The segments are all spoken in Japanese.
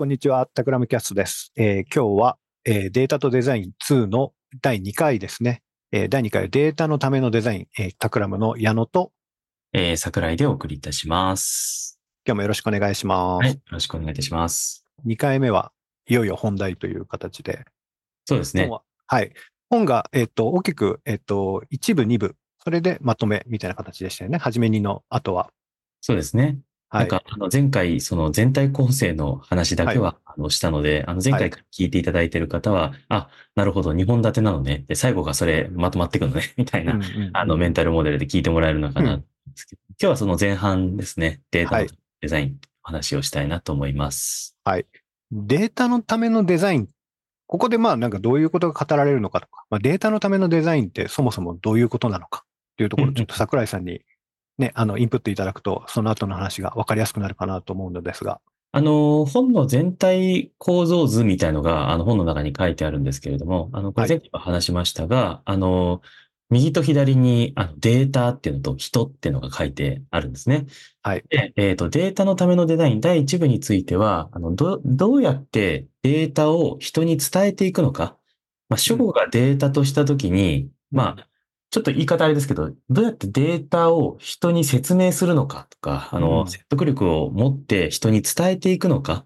こんにちは。タクラムキャストです。えー今日は、えーデータとデザイン2の第2回ですね。えー第2回データのためのデザイン、えータクラムの矢野と、えー、桜井でお送りいたします。今日もよろしくお願いします。はい。よろしくお願いいたします。2回目はいよいよ本題という形で。そうですね本。ははい。本が、えっ、と、大きく、えっ、と、1部、2部、それでまとめみたいな形でしたよね。はじめにの後は。そうですね。はないん。か、あの、前回、その全体構成の話だけは、あの、したので、あの、前回から聞いていただいている方は、あ、なるほど、2本立てなのね。で、最後がそれ、まとまっていくのね、みたいな、うんうんうんあの、メンタルモデルで聞いてもらえるのかな、んですけど今日はその前半ですね。データのはいデザインの話をしたいなと思います。データのためのデザイン。ここでまあなんかどういうことが語られるのかとか、まあ、データのためのデザインってそもそもどういうことなのかっていうところをちょっと桜井さんにね、あの、インプットいただくと、その後の話が分かりやすくなるかなと思うのですが。あの、本の全体構造図みたいのが、あの、本の中に書いてあるんですけれども、あの、これはい前回も話しましたが、あの、右と左に、あの、データっていうのと人っていうのが書いてあるんですね。はい。で、えっと、データのためのデザイン第一部については、あの、ど、どうやってデータを人に伝えていくのか。まあ、主語がデータとしたときに、まあ、ちょっと言い方あれですけど、どうやってデータを人に説明するのかとか、あうん。の、説得力を持って人に伝えていくのか、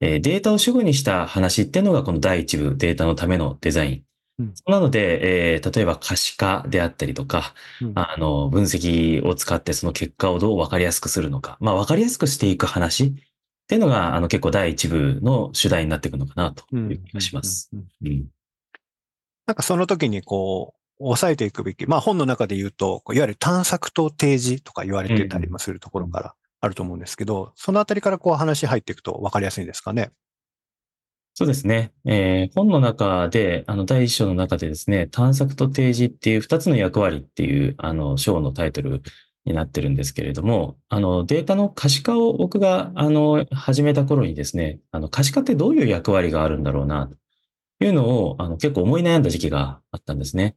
えーデータを主語にした話っていうのがこの第一部、データのためのデザイン。うん。なので、えー例えば可視化であったりとか、うん。あの、分析を使ってその結果をどう分かりやすくするのか、まあ分かりやすくしていく話っていうのが、あの結構第一部の主題になっていくのかなという気がします。なんかその時にこう、抑えていくべき。まあ本の中で言うと、いわゆる探索と提示とか言われてたりもするところからあると思うんですけど、そのあたりからこう話入っていくと分かりやすいんですかね？そうですね。えー本の中で、あの、第一章の中でですね、探索と提示っていう二つの役割っていう、あの、章のタイトルになってるんですけれども、あの、データの可視化を僕が、あの、始めた頃にですね、あの、可視化ってどういう役割があるんだろうな、というのを、あの、結構思い悩んだ時期があったんですね。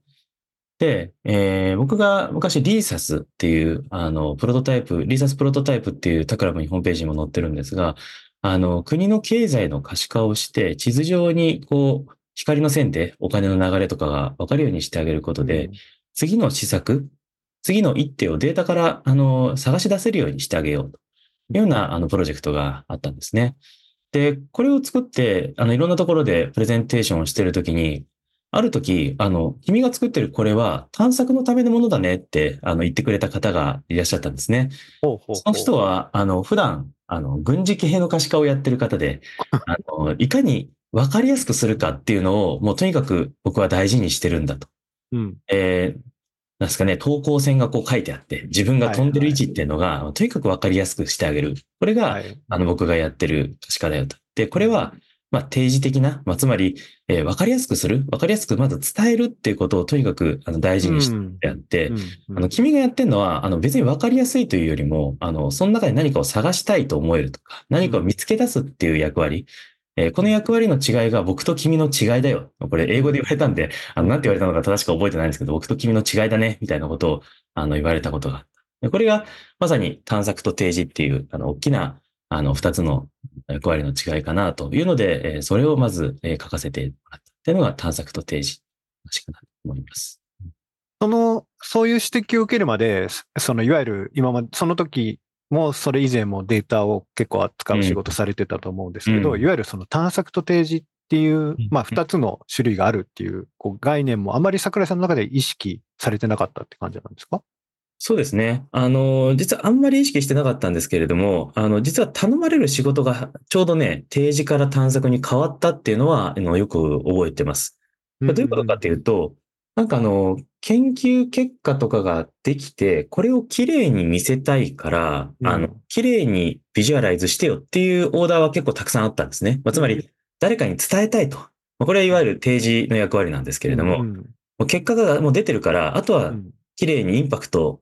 で、えー僕が昔リーサスっていう、あの、プロトタイプ、リーサスプロトタイプっていうタクラムにホームページにも載ってるんですが、あの、国の経済の可視化をして、地図上に、こう、光の線でお金の流れとかが分かるようにしてあげることで、次の施策、次の一手をデータから、あの、探し出せるようにしてあげようというような、あの、プロジェクトがあったんですね。で、これを作って、あの、いろんなところでプレゼンテーションをしているときに、あるとき、あの、君が作ってるこれは探索のためのものだねって、あの、言ってくれた方がいらっしゃったんですね。ほうほうほうその人は、あの、普段、あの、軍事系の可視化をやってる方で、あの、いかに分かりやすくするかっていうのを、もうとにかく僕は大事にしてるんだと。うん。えー、なんですかね、等高線がこう書いてあって、自分が飛んでる位置っていうのが、とにかく分かりやすくしてあげる。これが、はい。あの、僕がやってる可視化だよと。で、これは、まあ、定時的な、まあ、つまり、えー分かりやすくする、分かりやすくまず伝えるっていうことをとにかく、あの、大事にしてやって、うんあの、君がやってるのは、あの、別に分かりやすいというよりも、あの、その中で何かを探したいと思えるとか、何かを見つけ出すっていう役割。えーこの役割の違いが僕と君の違いだよ。これ英語で言われたんで、あの、なんて言われたのか正しく覚えてないんですけど、僕と君の違いだね、みたいなことを、あの、言われたことがあった。でこれが、まさに探索と提示っていう、あの、大きな、あの、二つの役割の違いかなというので、えーそれをまず、えー書かせてもらった。っていうのが探索と提示のしかなと思います。その、そういう指摘を受けるまで、その、いわゆる今まで、その時も、それ以前もデータを結構扱う仕事されてたと思うんですけど、うん。いわゆるその探索と提示っていうん、まあ、二つの種類があるっていう、こう、概念もあまり桜井さんの中で意識されてなかったって感じなんですか？そうですね。あの、実はあんまり意識してなかったんですけれども、あの、実は頼まれる仕事がちょうどね、定時から探索に変わったっていうのは、あのよく覚えてます。どういうことかっていうと、なんかあの、研究結果とかができて、これをきれいに見せたいから、うんあの、きれいにビジュアライズしてよっていうオーダーは結構たくさんあったんですね。まあ、つまり、誰かに伝えたいと。まあこれはいわゆる提示の役割なんですけれども、うんもう結果がもう出てるから、あとはうんきれいにインパクトを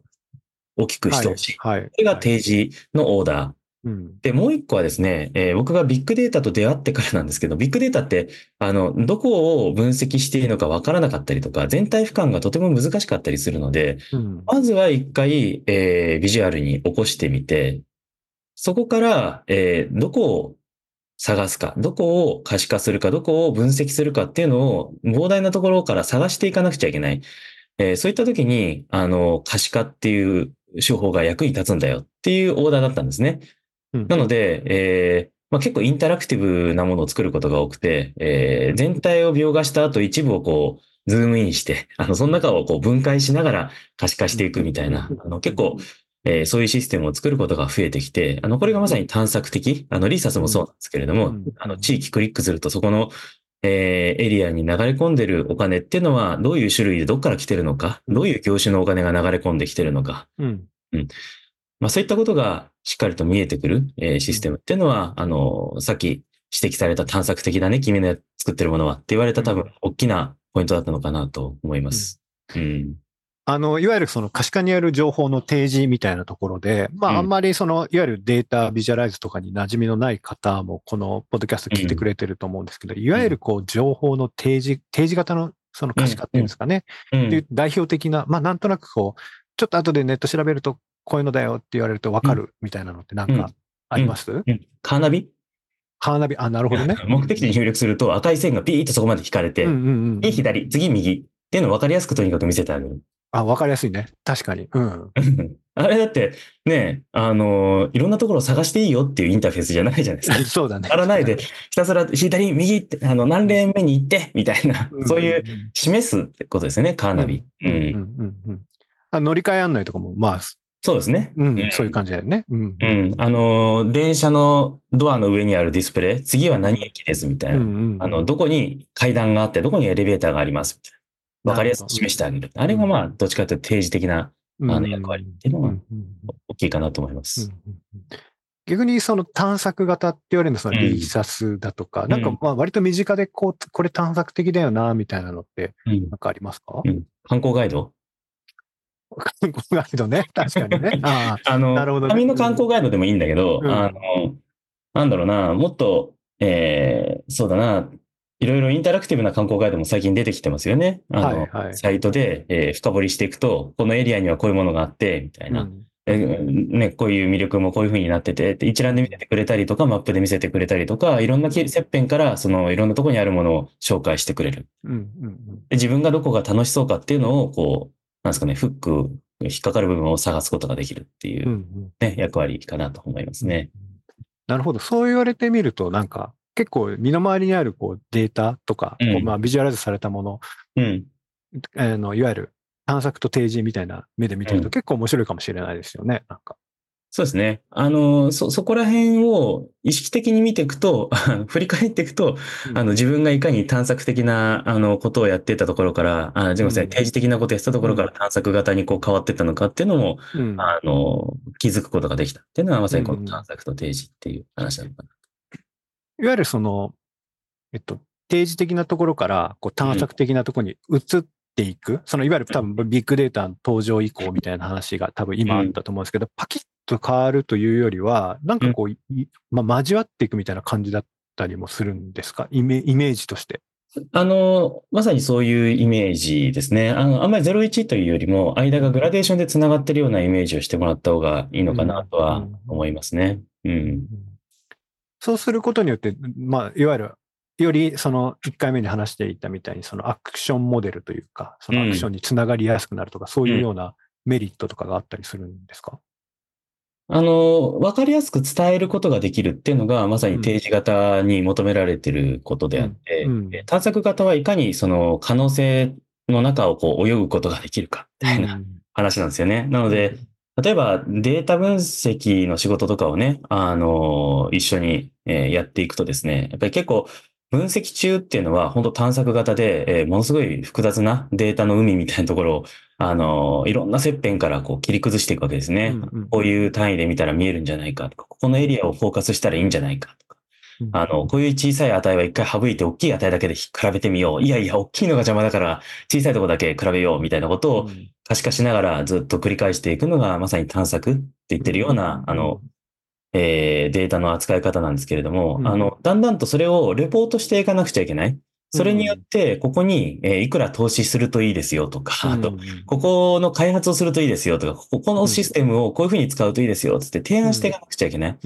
大きくしてほしい。はい。はいこれが提示のオーダー。うんで、もう一個はですね、えー僕がビッグデータと出会ってからなんですけど、ビッグデータって、あの、どこを分析していいのかわからなかったりとか、全体俯瞰がとても難しかったりするので、うんまずは一回、えービジュアルに起こしてみて、そこから、えーどこを探すか、どこを可視化するか、どこを分析するかっていうのを膨大なところから探していかなくちゃいけない。えーそういった時に、あの、可視化っていう手法が役に立つんだよっていうオーダーだったんですね。うん。なので、えーまあ、結構 interactive なものを作ることが多くて、えー全体を描画した後一部をこう、ズームインして、あの、その中をこう分解しながら可視化していくみたいな、あの、結構、えーそういうシステムを作ることが増えてきて、あの、これがまさに探索的、あの、 RESAS もそうなんですけれども、うん。あの、地域クリックするとそこの、えーエリアに流れ込んでるお金っていうのは、どういう種類でどっから来てるのか、どういう業種のお金が流れ込んできてるのか、うん。まあそういったことがしっかりと見えてくる、えーシステムっていうのは、あの、さっき指摘された探索的だね、君の作ってるものはって言われた多分、大きなポイントだったのかなと思います。うん。あの、いわゆるその可視化にある情報の提示みたいなところで、まうん。あ、あんまりその、いわゆるデータビジュアライズとかに馴染みのない方も、このポッドキャスト聞いてくれてると思うんですけど、いわゆるこう、情報の提示、提示型のその可視化っていうんですかね。うん。っていう代表的な、まあ、なんとなくこう、ちょっと後でネット調べると、こういうのだよって言われると分かるみたいなのってなんかあります、うん。カーナビ？カーナビ、あ、なるほどね。目的地に入力すると赤い線がピーッとそこまで引かれて、うんうんうん。右左、次右っていうのを分かりやすくとにかく見せてあげる。あ、分かりやすいね。確かに。うん。あれだって、ね、あの、いろんなところを探していいよっていうインターフェースじゃないじゃないですか。そうだね。やらないで、ひたすら左、右って、あの、何レーン目に行って、みたいな、そういう示すってことですよね、カーナビ。うん。うんうんうんうんあ乗り換え案内とかも、まあ、そうですね。うんうんそういう感じだよね。うん。うん。あの、電車のドアの上にあるディスプレイ、次は何駅です、みたいな。うんうんあの、どこに階段があって、どこにエレベーターがあります、みたいな。わかりやすく示してあげる。あれがまあ、どっちかというと定時的なうん。あの役割っていうのはうんうんうん大きいかなと思いまうんす。うん。逆にその探索型って言われるのそのうん。リーサスだとか、ん。なんかまあ割と身近でこう、これ探索的だよな、みたいなのってうん。なんかありますか？うん。観光ガイド？観光ガイドね。確かにね。ああ。あの、なるほどね。紙の観光ガイドでもいいんだけど、うん。あの、なんだろうな、もっと、えー、そうだな、いろいろインタラクティブな観光ガイドも最近出てきてますよね。あの、はいはいサイトで、えー深掘りしていくと、このエリアにはこういうものがあって、みたいな。うんえーね、こういう魅力もこういう風になってて、で一覧で見せてくれたりとか、マップで見せてくれたりとか、いろんな切片から、そのいろんなところにあるものを紹介してくれる。うんうんで自分がどこが楽しそうかっていうのを、こう、なんですかね、フック、引っかかる部分を探すことができるっていううんうんね、役割かなと思いますね。なるほど。そう言われてみると、なんか、結構身の回りにあるこうデータとか、うんまあビジュアライズされたもの、うん。あのいわゆる探索と提示みたいな目で見てるうんと結構面白いかもしれないですよね。なんか。そうですね。あの、そ、そこら辺を意識的に見ていくと、振り返っていくと、あの、自分がいかに探索的な、あの、ことをやってたところから、あ、すみません、うん提示的なことをやってたところから探索型にこう変わってったのかっていうのも、うんあの、気づくことができたっていうのはまさにこうんの探索と提示っていう話なのかな。いわゆるその、えっと、定時的なところから、こう探索的なところに移っていく、そのいわゆる多分ビッグデータの登場以降みたいな話が多分今あったと思うんですけど、パキッと変わるというよりは、なんかこう、いまあ、交わっていくみたいな感じだったりもするんですか？イメイメージとして。あの、まさにそういうイメージですね。あの、あんまり01というよりも、間がグラデーションで繋がってるようなイメージをしてもらった方がいいのかなとはうん。思いますね。うん。そうすることによって、まあ、いわゆる、よりその1回目に話していたみたいに、そのアクションモデルというか、そのアクションにつながりやすくなるとか、そういうようなメリットとかがあったりするんですか？あの、わかりやすく伝えることができるっていうのが、まさに提示型に求められていることであって、うん。うん。え探索型はいかにその可能性の中をこう泳ぐことができるか、みたいな話なんですよね。なので、例えばデータ分析の仕事とかをね、あの、一緒にえーやっていくとですね、やっぱり結構分析中っていうのは本当探索型で、えーものすごい複雑なデータの海みたいなところを、あの、いろんな切片からこう切り崩していくわけですね。うんうんこういう単位で見たら見えるんじゃないかとか、ここのエリアをフォーカスしたらいいんじゃないかとか、あの、こういう小さい値は一回省いて大きい値だけで比べてみよう。いやいや、大きいのが邪魔だから小さいところだけ比べようみたいなことをうん可視化しながらずっと繰り返していくのがまさに探索って言ってるような、あの、、えーデータの扱い方なんですけれども、うんあの、だんだんとそれをレポートしていかなくちゃいけない。それによって、ここに、えーいくら投資するといいですよとか、あと、ここの開発をするといいですよとか、ここのシステムをこういうふうに使うといいですよつって提案していかなくちゃいけない。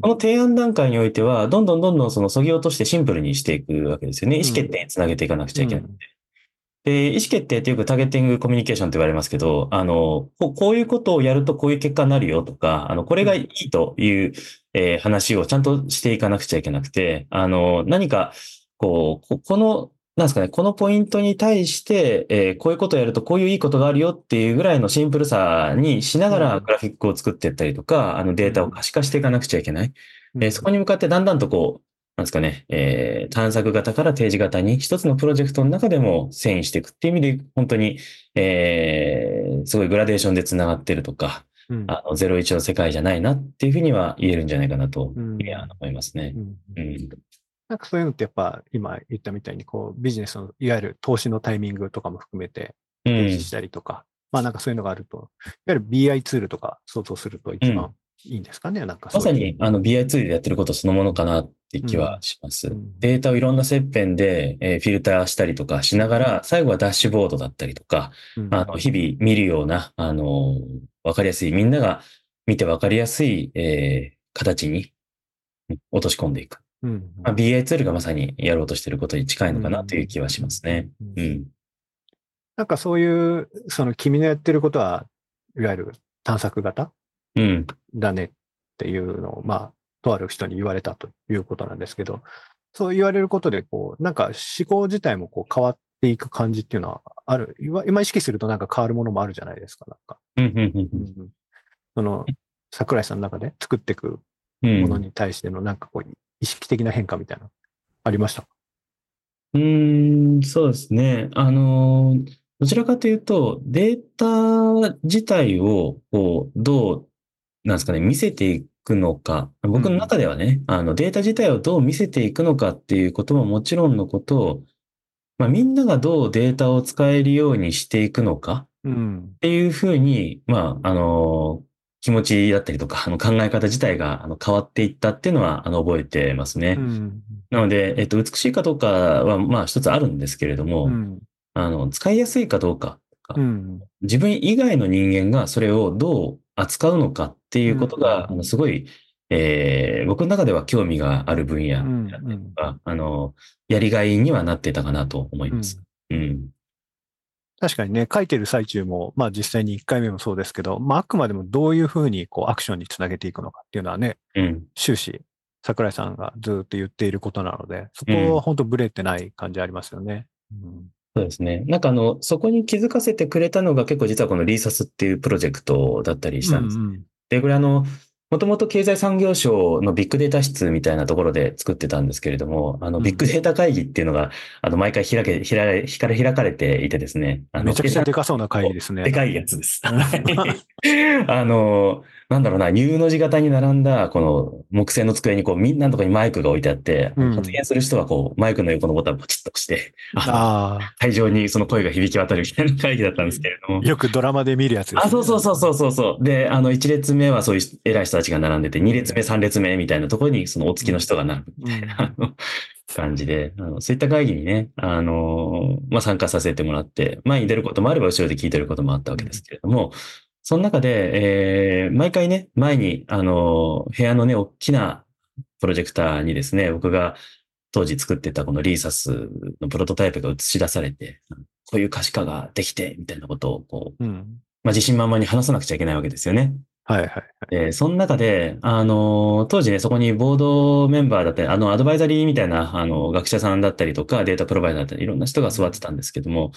この提案段階においては、どんどんどんどんその削ぎ落としてシンプルにしていくわけですよね。意思決定につなげていかなくちゃいけない。で、意思決定ってよくターゲティングコミュニケーションって言われますけど、あの、ここういうことをやるとこういう結果になるよとか、あの、これがいいという、えー話をちゃんとしていかなくちゃいけなくて、あの、何か、こう、ここの、なんですかね、このポイントに対して、えーこういうことをやるとこういういいことがあるよっていうぐらいのシンプルさにしながうんらグラフィックを作っていったりとか、あのデータを可視化していかなくちゃいけない。うんえーそこに向かってだんだんとこう、なんですかね、えー探索型から提示型に一つのプロジェクトの中でも遷移していくっていう意味で、本当に、えーすごいグラデーションで繋がってるとか、うんあの、01の世界じゃないなっていうふうには言えるんじゃないかなと、うんいや思いますねう。んうん。なんかそういうのってやっぱ今言ったみたいにこうビジネスのいわゆる投資のタイミングとかも含めてうん。提示したりとか、まあなんかそういうのがあると、いわゆる BI ツールとか想像すると一番いいんですかね、なんかそういう。まさに、あの、BI ツールでやってることそのものかなって気はします。うん。データをいろんな切片で、えーフィルターしたりとかしながら、最後はダッシュボードだったりとか、うん。あの、日々見るような、あの、わかりやすい、みんなが見てわかりやすい、えー形にうん落とし込んでいく。うんまあ、BI ツールがまさにやろうとしていることに近いのかなという気はしますね。うんうん。なんかそういう、その君のやってることは、いわゆる探索型うん。だねっていうのを、まあ、とある人に言われたということなんですけど、そう言われることで、こう、なんか思考自体もこう変わっていく感じっていうのはある。今今意識するとなんか変わるものもあるじゃないですか、なんか。うん、うん、うんその、桜井さんの中で作っていくうん。ものに対してのなんかこう、意識的な変化みたいな、ありました？うーん、そうですね。あのー、どちらかというと、データ自体を、こう、どう、なんですかね、見せていくのか。僕の中ではね、あの、データ自体をどう見せていくのかっていうことももちろんのこと、まあ、みんながどうデータを使えるようにしていくのかうんっ。ていうふうに、まあ、あの、気持ちだったりとか、あの考え方自体があの変わっていったっていうのは、あの、覚えてますね。うん。なので、えっと、美しいかどうかは、まあ、一つあるんですけれども、うん。あの、使いやすいかどうかとか、うん。自分以外の人間がそれをどう扱うのかっていうことが、うんあの、すごい、えー僕の中では興味がある分野うんだったりとか、あの、やりがいにはなってたかなと思います。うん。確かにね、書いてる最中も、まあ実際に1回目もそうですけど、まああくまでもどういうふうにこうアクションにつなげていくのかっていうのはね、うん。終始、桜井さんがずっと言っていることなので、そこは本当ブレてない感じありますよね。うんそうですね。なんかあの、そこに気づかせてくれたのが結構実はこのリーサスっていうプロジェクトだったりしたんです。うんで、これあの、もともと経済産業省のビッグデータ室みたいなところで作ってたんですけれども、あの、うんビッグデータ会議っていうのが、あの、毎回開け、開か開開かれていてですね。あのめちゃくちゃでかそうな会議ですね。でかいやつです。あの、なんだろうな、U の字型に並んだ、この木製の机にこう、みんなのところにマイクが置いてあって、うん発言する人はこう、マイクの横のボタンをポチッと押して、ああ会場にその声が響き渡るみたいな会議だったんですけれどもあ、。よくドラマで見るやつです、ね。あ、そうそうそうそうそうそう。で、あの、1列目はそういう偉い人たちが並んでて、2列目、3列目みたいなところに、そのお付きの人が並ぶみたいな、あの感じで、あのそういった会議にね、あの、まあ、参加させてもらって、前に出ることもあれば、後ろで聞いてることもあったわけですけれども、その中で、えー毎回ね、前に、あの、部屋のね、大きなプロジェクターにですね、僕が当時作ってたこのリーサスのプロトタイプが映し出されて、こういう可視化ができて、みたいなことを、こう、うん。まあ、自信満々に話さなくちゃいけないわけですよね。はいはい。で、その中で、あの、当時ね、そこにボードメンバーだったり、あの、アドバイザリーみたいな、あの、学者さんだったりとか、データプロバイダーだったり、いろんな人が座ってたんですけども、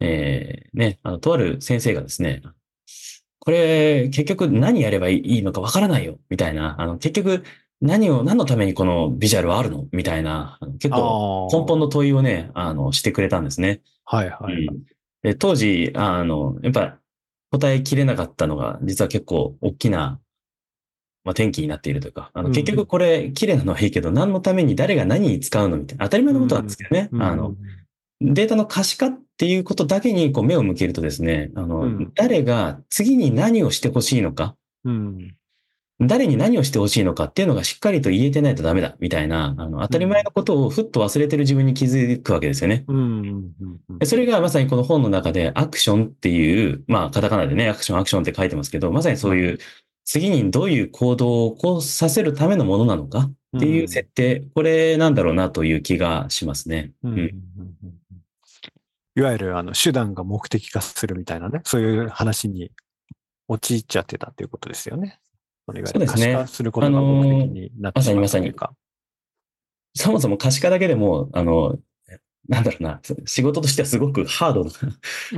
えー、ね、あの、とある先生がですね、これ、結局何やればいいのかわからないよ、みたいな、あの、結局、何を、何のためにこのビジュアルはあるの？みたいな、結構、根本の問いをね、あの、してくれたんですね。はいはい。うん。で当時、あの、やっぱ答えきれなかったのが、実は結構大きな、まあ、転機になっているというか、あの、うん結局これ綺麗なのはいいけど、何のために誰が何に使うのみたいな、当たり前のことなんですけどね。うん。あの、、データの可視化っていうことだけにこう目を向けるとですね、あの、うん。誰が次に何をしてほしいのか、うん。誰に何をしてほしいのかっていうのがしっかりと言えてないとダメだ、みたいな、あの、当たり前のことをふっと忘れてる自分に気づくわけですよね。それがまさにこの本の中でアクションっていう、まあ、カタカナでね、アクション、アクションって書いてますけど、まさにそういう、次にどういう行動を起こさせるためのものなのかっていう設定、これなんだろうなという気がしますね。うんうんうん。うんいわゆるあの手段が目的化するみたいなね、そういう話に陥っちゃってたっていうことですよね。それがそうですね可視化することが目的になってしまうというか。そもそも可視化だけでも、あの、なんだろうな、仕事としてはすごくハードな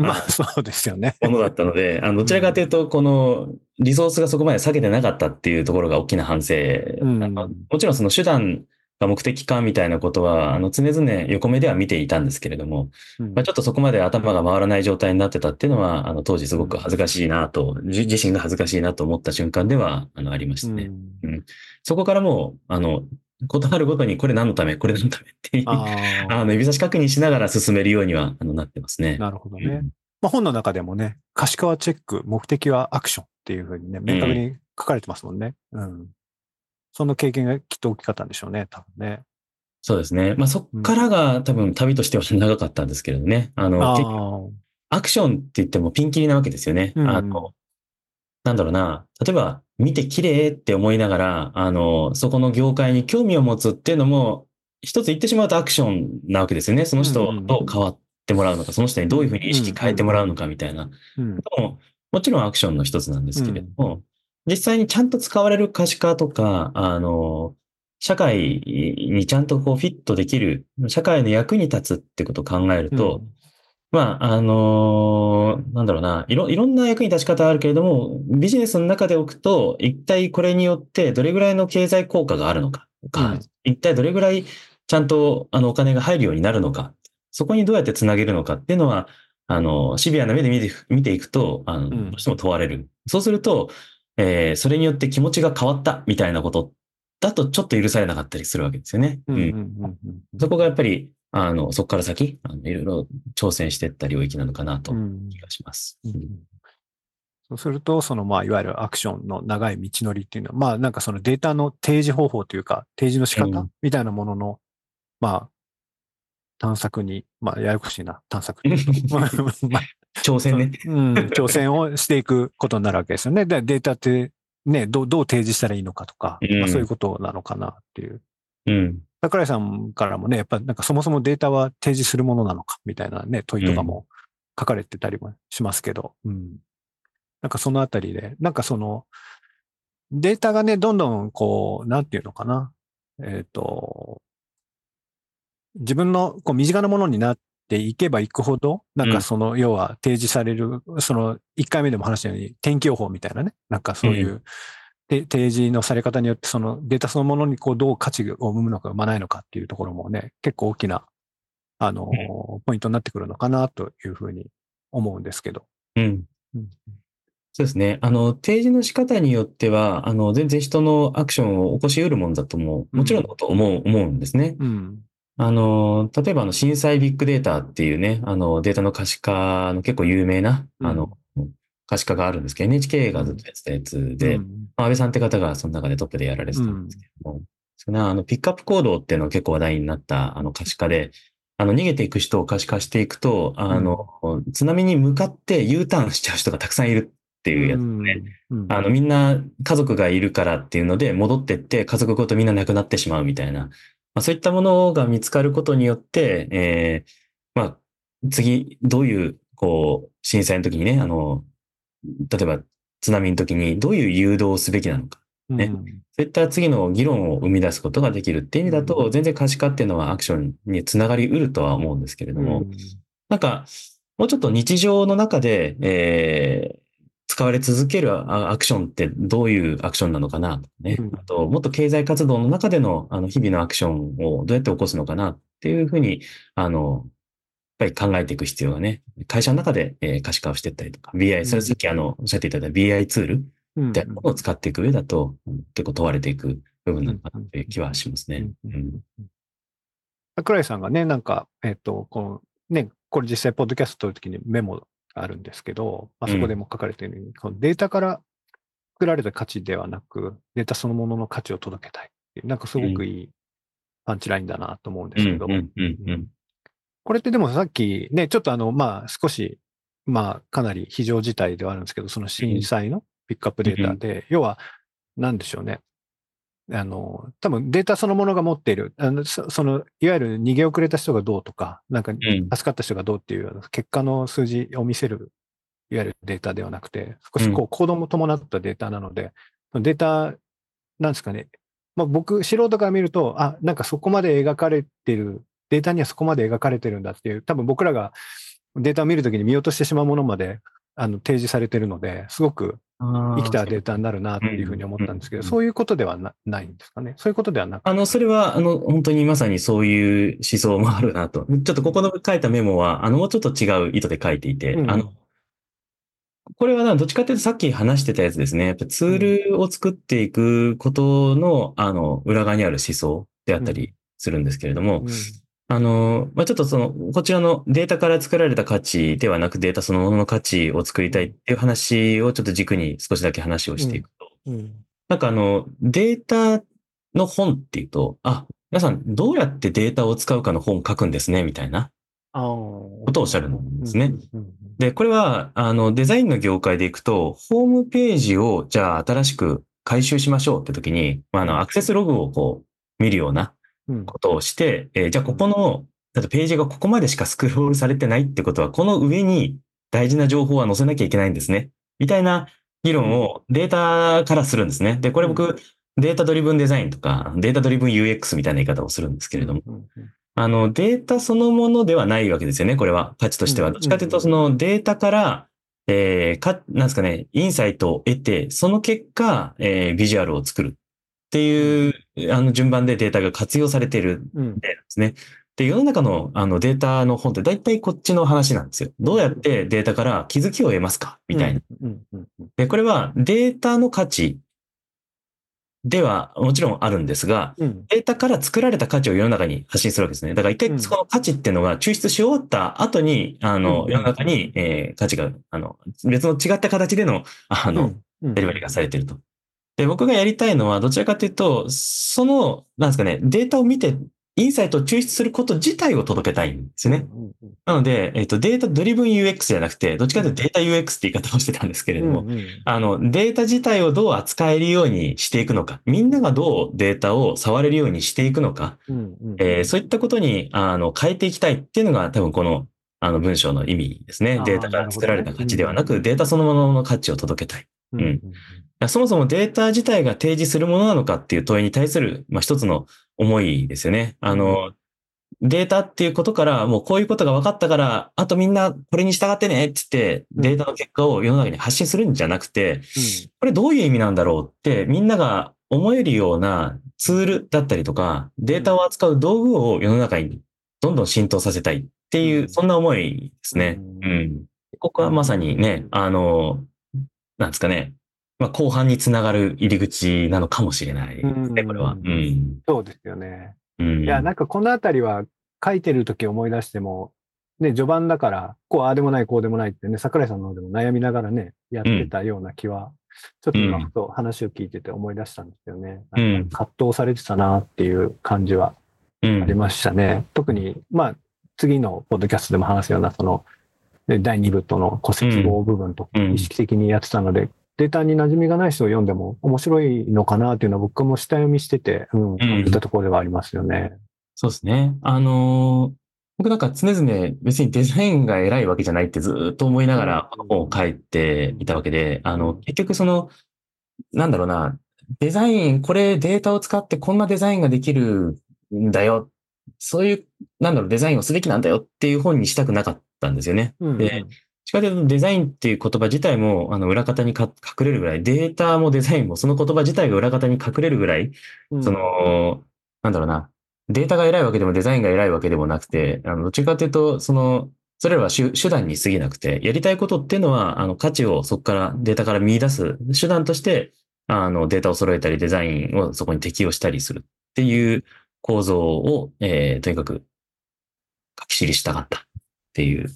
まあそうですよね。ものだったので、あの、どちらかというと、この、リソースがそこまで下げてなかったっていうところが大きな反省。うんもちろんその手段が目的かみたいなことは、あの、常々横目では見ていたんですけれども、うんまあ、ちょっとそこまで頭が回らない状態になってたっていうのは、あの、当時すごく恥ずかしいなと、じ自身が恥ずかしいなと思った瞬間では、あの、ありましたね。うんそこからもう、あの、断るごとにこれ何のため、これ何のためっていう、ああの、指差し確認しながら進めるようには、あの、なってますねあ、。なるほどね。うんまあ、本の中でもね、可視化はチェック、目的はアクションっていうふうにね、明確に書かれてますもんね。うん。その経験がきっと大きかったんでしょうね、多分ね。そうですね。まあ、そっからが多分旅としては長かったんですけれどね。あの、アクションって言ってもピンキリなわけですよね。うんあの、なんだろうな。例えば、見て綺麗って思いながら、あの、そこの業界に興味を持つっていうのも、一つ言ってしまうとアクションなわけですよね。その人をどう変わってもらうのか、その人にどういうふうに意識変えてもらうのかみたいな。うん。ももちろんアクションの一つなんですけれども、実際にちゃんと使われる可視化とか、あの、社会にちゃんとこうフィットできる、社会の役に立つってことを考えると、まあ、あのーなんだろうな、いろ、いろんな役に立ち方あるけれども、ビジネスの中で置くと、一体これによってどれぐらいの経済効果があるのかとか、うん。一体どれぐらいちゃんとあのお金が入るようになるのか、そこにどうやってつなげるのかっていうのは、あの、シビアな目で見て見ていくと、あの、ん。どうしても問われる。そうすると、えーそれによって気持ちが変わったみたいなことだとちょっと許されなかったりするわけですよね。うん。うん。うんうん。うんそこがやっぱり、あの、そこから先、あのいろいろ挑戦していった領域なのかなとうん気がします。うんそうすると、その、まあ、いわゆるアクションの長い道のりっていうのは、まあ、なんかそのデータの提示方法というか、提示の仕方うんみたいなものの、まあ、探索に、まあ、ややこしいな、探索っていうと まあまあ挑戦ね。うん、挑戦をしていくことになるわけですよね。で、データって、ね、どう、どう提示したらいいのかとか、うんまあ、そういうことなのかなっていう。うん。桜井さんからもね、やっぱなんかそもそもデータは提示するものなのかみたいなね、問いとかも書かれてたりもしますけど、うん。なんかそのあたりで、なんかその、データがね、どんどんこう、なんていうのかな。えっ、と、自分のこう身近なものになっていけばいくほど、なんかその、要は提示される、その、1回目でも話したように、天気予報みたいなね、なんかそういう、て提示のされ方によって、そのデータそのものにこうどう価値を生むのか生まないのかっていうところもね、結構大きな、あの、ポイントになってくるのかなというふうに思うんですけど。うん。うんそうですね。あの、提示の仕方によっては、あの、全然人のアクションを起こし得るもんだとも、もちろんのこと思う、思うんですね。うん。あの、例えばあの、震災ビッグデータっていうね、あの、データの可視化の結構有名な、あの、可視化があるんですけど、NHK がずっとやってたやつで、安倍さんって方がその中でトップでやられてたんですけども、そのあの、ピックアップ行動っていうのが結構話題になった、あの、可視化で、あの、逃げていく人を可視化していくと、あの、津波に向かって U ターンしちゃう人がたくさんいるっていうやつですね。うん。あの、みんな家族がいるからっていうので戻ってって家族ごとみんな亡くなってしまうみたいな、まあ、そういったものが見つかることによって、えーまあ、次、どういう、こう、震災の時にね、あの、例えば津波の時にどういう誘導をすべきなのか。ね。そういった次の議論を生み出すことができるっていう意味だうと、全然可視化っていうのはアクションにつながりうるとは思うんですけれども、なんか、もうちょっと日常の中で、えー使われ続けるあアクションってどういうアクションなのかなとかね。うん。あと、もっと経済活動の中でのあの日々のアクションをどうやって起こすのかなっていうふうに、あの、やっぱり考えていく必要がね、会社の中で、えー可視化をしていったりとか、BI、それさっきあの、おっしゃっていただいた BI ツールうん。みたいなものを使っていく上だと、うん結構問われていく部分なのかなという気はしますね。うん。うん。桜井さんがね、なんか、えっ、と、この、ね、これ実際、ポッドキャスト撮るときにメモがあるんですけど、まあ、そこでも書かれているように、このデータから作られた価値ではなく、データそのものの価値を届けたいっていう。なんかすごくいいパンチラインだなと思うんですけど。これってでもさっきね、ちょっとあの、まあ少し、まあかなり非常事態ではあるんですけど、その震災のピックアップデータで、要は、なんでしょうね。あの、多分データそのものが持っている、あのそその、いわゆる逃げ遅れた人がどうとか、なんかん。助かった人がどうっていうような結果の数字を見せる、いわゆるデータではなくて、少しこう行動も伴ったデータなので、データ、なんですかね。まあ僕、素人から見ると、あ、なんかそこまで描かれてる、データにはそこまで描かれてるんだっていう、多分僕らがデータを見るときに見落としてしまうものまで、あの、提示されてるので、すごく生きたデータになるなっていうふうに思ったんですけど、うんそういうことではなないんですかね？そういうことではなくあの、それは、あの、本当にまさにそういう思想もあるなと。ちょっとここの書いたメモは、あの、もうちょっと違う意図で書いていて、うんあの、これはな、どっちかというとさっき話してたやつですね。やっぱツールを作っていくことの、あの、裏側にある思想であったりするんですけれども、うんあの、まあ、ちょっとその、こちらのデータから作られた価値ではなくデータそのものの価値を作りたいっていう話をちょっと軸に少しだけ話をしていくと、うん。なんかあの、データの本っていうと、あ、皆さんどうやってデータを使うかの本を書くんですね、みたいなことをおっしゃるんですね。で、これは、あの、デザインの業界でいくと、ホームページを、じゃあ新しく回収しましょうって時に、まあ、あの、アクセスログをこう、見るようなうんことをして、えーじゃあここの、だってページがここまでしかスクロールされてないってことは、この上に大事な情報は載せなきゃいけないんですね。みたいな議論をデータからするんですね。で、これ僕、データドリブンデザインとか、データドリブン UX みたいな言い方をするんですけれども、うんうんあの、データそのものではないわけですよね、これは。価値としては。うんどっちかというと、そのデータから、えー、か、なんですかね、インサイトを得て、その結果、えー、ビジュアルを作るっていう、あの、順番でデータが活用されているうん例なんですね。で、世の中のあのデータの本って大体こっちの話なんですよ。どうやってデータから気づきを得ますか？みたいな。。で、これはデータの価値ではもちろんあるんですが、うんデータから作られた価値を世の中に発信するわけですね。だから一うん回その価値っていうのが抽出し終わった後に、あの、うん世の中に、えー価値が、あの、別の違った形での、あの、うんデリバリーがされていると。で、僕がやりたいのは、どちらかというと、その、なんですかね、データを見て、インサイトを抽出すること自体を届けたいんですよね。うんうんなので、えっ、と、データドリブン UX じゃなくて、どっちかというとデータ UX って言い方をしてたんですけれども、うんうん。あの、データ自体をどう扱えるようにしていくのか、みんながどうデータを触れるようにしていくのか、うんうん。えーそういったことに、あの、変えていきたいっていうのが多分この、あの、文章の意味ですね。データから作られた価値ではなく、データそのものの価値を届けたい。うん。うん。そもそもデータ自体が提示するものなのかっていう問いに対する、まあ、一つの思いですよね。あの、データっていうことから、もうこういうことが分かったから、あとみんなこれに従ってねって言って、うん。データの結果を世の中に発信するんじゃなくて、うん。これどういう意味なんだろうって、みんなが思えるようなツールだったりとか、データを扱う道具を世の中にどんどん浸透させたいっていうう、ん。そんな思いですね。うん。うん。ここはまさにね、あの、なんですかね、まあ、後半につながる入り口なのかもしれないですね、うんこれは。うん。そうですよね。うん。いや、なんかこのあたりは書いてるとき思い出しても、ね、序盤だから、こう、ああでもない、こうでもないってね、桜井さんの方でも悩みながらね、やってたような気は、ちょっと今うんふと話を聞いてて思い出したんですよね。うん葛藤されてたなっていう感じはうんありましたね。特に、まあ、次のポッドキャストでも話すような、その、ね第2部との戸籍語部分と意識的にやってたので、データに馴染みがない人を読んでも面白いのかなっていうのは僕も下読みしてて、うん、感じたところではありますよね。そうですね。あのー僕なんか常々別にデザインが偉いわけじゃないってずーっと思いながらうん本を書いていたわけで、あの、結局その、なんだろうな、デザイン、これデータを使ってこんなデザインができるんだよ。そういう、なんだろう、デザインをすべきなんだよっていう本にしたくなかったんですよね。うん。でしかというとデザインっていう言葉自体も、あの、裏方にか隠れるぐらい、データもデザインもその言葉自体が裏方に隠れるぐらい、うん。その、なんだろうな、データが偉いわけでもデザインが偉いわけでもなくて、あの、どっちかというと、その、それらは手手段に過ぎなくて、やりたいことっていうのは、あの、価値をそこから、データから見出す手段として、あの、データを揃えたり、デザインをそこに適用したりするっていう構造を、えーとにかく書き記したかったっていう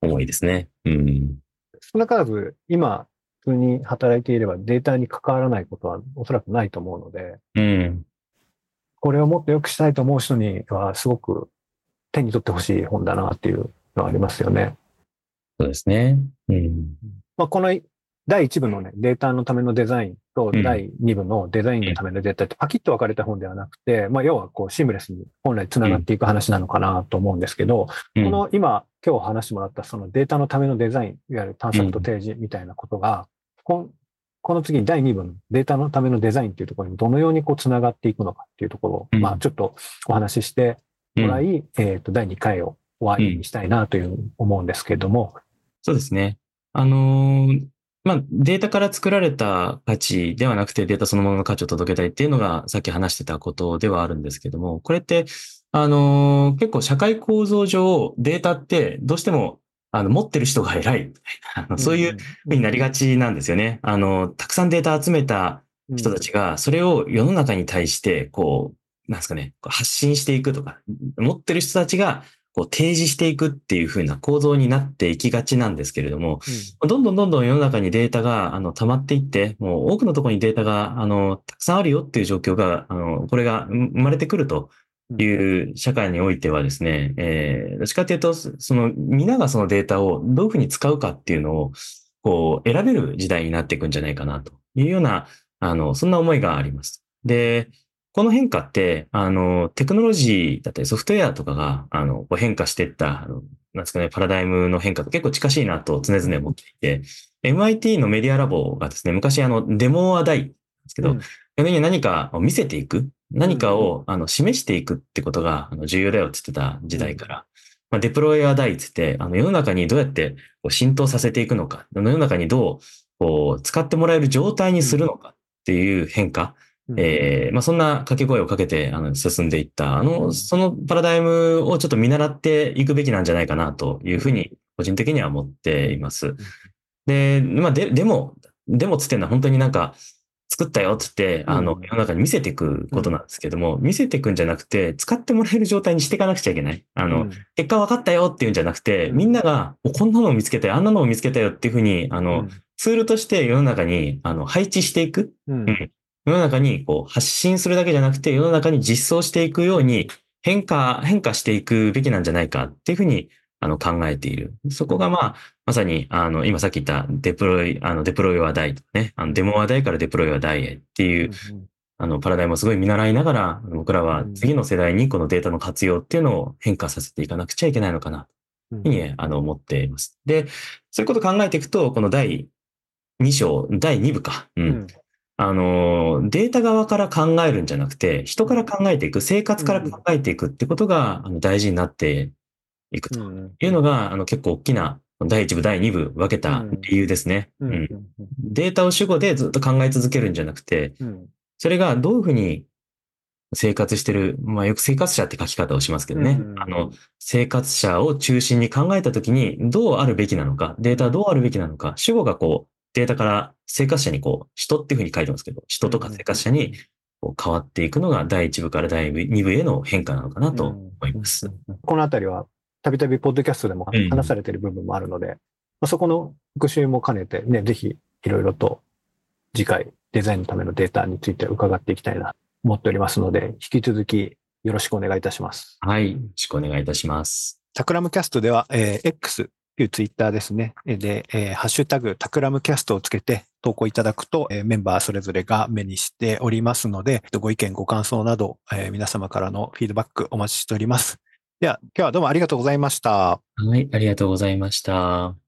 思いですね。うん。少なからず、今、普通に働いていればデータに関わらないことはおそらくないと思うので、うん。これをもっと良くしたいと思う人にはすごく手に取ってほしい本だなっていうのはありますよね。そうですね。うん。まあ、この第1部のね、データのためのデザインとうん。第2部のデザインのためのデータってパキッと分かれた本ではなくて、まあ、要はこうシームレスに本来繋がっていく話なのかなと思うんですけど、うん。この今、今日話してもらったそのデータのためのデザイン、いわゆる探索と提示みたいなことが、こんこの次に第2部のデータのためのデザインっていうところにどのようにこう繋がっていくのかっていうところを、うん。まあちょっとお話ししてもらい、えっ、と、第2回を終わりにしたいなという思うんですけれども、そうですね。あのーまあ、データから作られた価値ではなくてデータそのものの価値を届けたいっていうのがさっき話してたことではあるんですけども、これって、あのー結構社会構造上データってどうしてもあの持ってる人が偉いみたいな、あのそういう風になりがちなんですよね。あの、たくさんデータ集めた人たちが、それを世の中に対して、こう、なんですかね、発信していくとか、持ってる人たちが、こう、提示していくっていう風な構造になっていきがちなんですけれども、どんどんどんどん世の中にデータが、あの、溜まっていって、もう多くのところにデータが、あの、たくさんあるよっていう状況が、あの、これが生まれてくるという社会においてはですね、えー、どっちかというと、その、皆がそのデータをどういうふうに使うかっていうのを、こう、選べる時代になっていくんじゃないかなというような、あの、そんな思いがあります。で、この変化って、あの、テクノロジーだったりソフトウェアとかが、あの、変化していった、なんですかね、パラダイムの変化と結構近しいなと常々思っていて、MIT のメディアラボがですね、昔あの、デモアダイなんですけど、うん。逆に何かを見せていく、何かを、あの示していくってことがあの重要だよって言ってた時代から、まあ、デプロイアダイって言って、あの世の中にどうやってこう浸透させていくのか、世の中にどうこう使ってもらえる状態にするのかっていう変化、うんえーまあ、そんな掛け声をかけてあの進んでいった、あの、そのパラダイムをちょっと見習っていくべきなんじゃないかなというふうに、個人的には思っています。で、まあ、で、でも、でもつってんのは本当になんか、作ったよっつって、あのう、ん。世の中に見せていくことなんですけども、見せていくんじゃなくて、使ってもらえる状態にしていかなくちゃいけない。あの、結果分かったよっていうんじゃなくて、うん。みんなが、おこんなのを見つけたよ、あんなのを見つけたよっていうふうに、あうの、ん。ツールとして世の中に、あの、配置していく。うん。うん世の中にこう発信するだけじゃなくて、世の中に実装していくように変化、変化していくべきなんじゃないかっていうふうにあの考えている。そこがまあ、まさに、あの、今さっき言ったデプロイ、あの、デプロイは大とかね、あの、デモは大からデプロイは大へっていう、あの、パラダイムをすごい見習いながら、僕らは次の世代にこのデータの活用っていうのを変化させていかなくちゃいけないのかな、うんというふうに、あの、思っています。で、そういうことを考えていくと、この第2章、第2部か。うん。うんあの、データ側から考えるんじゃなくて、人から考えていく、生活から考えていくってことがあの大事になっていくとうんいうのが、あの結構大きな第1部、第2部分けた理由ですね。データを主語でずっと考え続けるんじゃなくて、うん。それがどういうふうに生活してる、まあよく生活者って書き方をしますけどね。うんあの、生活者を中心に考えたときにどうあるべきなのか、データはどうあるべきなのか、主語がこう、データから生活者にこう、人っていうふうに書いてますけど、人とか生活者にこう変わっていくのが第1部から第2部への変化なのかなと思います。このあたりは、たびたびポッドキャストでもうん話されている部分もあるので、まあそこの復習も兼ねて、ね、ぜひいろいろと次回デザインのためのデータについて伺っていきたいなと思っておりますので、引き続きよろしくお願いいたします。はい。よろしくお願いいたします。タクラムキャストでは、えー X というツイッターですね。で、えーハッシュタグタクラムキャストをつけて投稿いただくと、えーメンバーそれぞれが目にしておりますので、ご意見、ご感想など、えー皆様からのフィードバックお待ちしております。では、今日はどうもありがとうございました。はい。ありがとうございました。